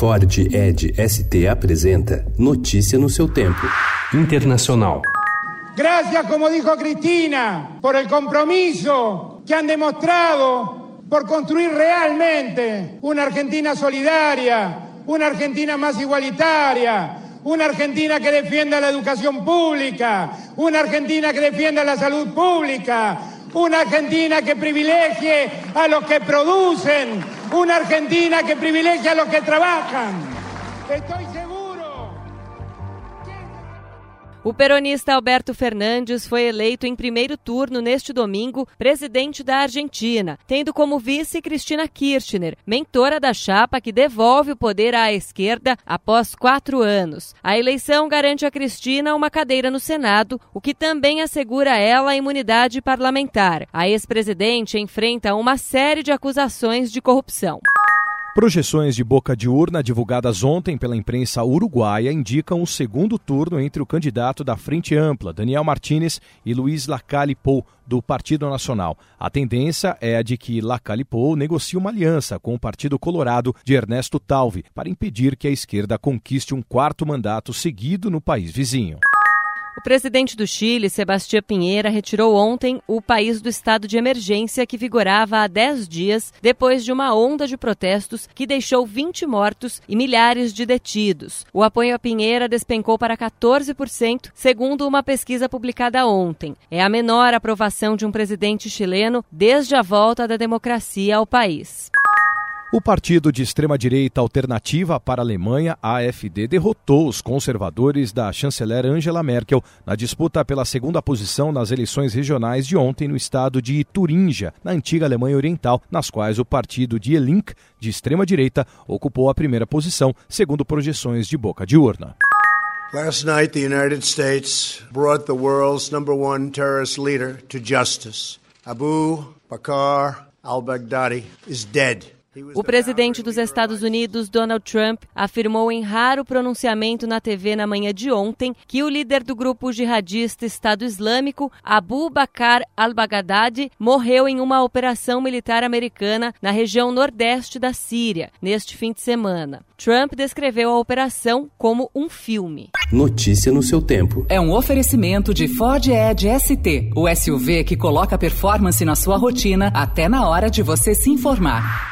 Ford Ed ST apresenta Notícia no seu tempo. Internacional. Gracias, como dijo Cristina, por el compromiso que han demostrado por construir realmente una Argentina solidaria, una Argentina más igualitaria, una Argentina que defienda la educación pública, una Argentina que defienda la salud pública, una Argentina que privilegie a los que producen, una Argentina que privilegie a los que trabajan. Estoy O peronista Alberto Fernandes foi eleito em primeiro turno neste domingo presidente da Argentina, tendo como vice Cristina Kirchner, mentora da chapa que devolve o poder à esquerda após quatro anos. A eleição garante a Cristina uma cadeira no Senado, o que também assegura a ela a imunidade parlamentar. A ex-presidente enfrenta uma série de acusações de corrupção. Projeções de boca de urna divulgadas ontem pela imprensa uruguaia indicam o segundo turno entre o candidato da Frente Ampla, Daniel Martinez, e Luiz Lacalle Pou, do Partido Nacional. A tendência é a de que Lacalle Pou negocie uma aliança com o Partido Colorado de Ernesto Talvi para impedir que a esquerda conquiste um quarto mandato seguido no país vizinho. O presidente do Chile, Sebastião Pinheira, retirou ontem o país do estado de emergência que vigorava há 10 dias depois de uma onda de protestos que deixou 20 mortos e milhares de detidos. O apoio a Pinheira despencou para 14%, segundo uma pesquisa publicada ontem. É a menor aprovação de um presidente chileno desde a volta da democracia ao país. O partido de extrema-direita Alternativa para a Alemanha, AFD, derrotou os conservadores da chanceler Angela Merkel na disputa pela segunda posição nas eleições regionais de ontem no estado de Turingia, na antiga Alemanha Oriental, nas quais o partido de Elink, de extrema-direita, ocupou a primeira posição, segundo projeções de boca de urna. Last night, the United States brought the world's number one terrorist leader to justice. Abu Bakr al-Baghdadi is dead. O presidente dos Estados Unidos, Donald Trump, afirmou em raro pronunciamento na TV na manhã de ontem que o líder do grupo jihadista Estado Islâmico, Abu Bakr al-Baghdadi, morreu em uma operação militar americana na região nordeste da Síria, neste fim de semana. Trump descreveu a operação como um filme. Notícia no seu tempo. É um oferecimento de Ford Edge ST, o SUV que coloca performance na sua rotina até na hora de você se informar.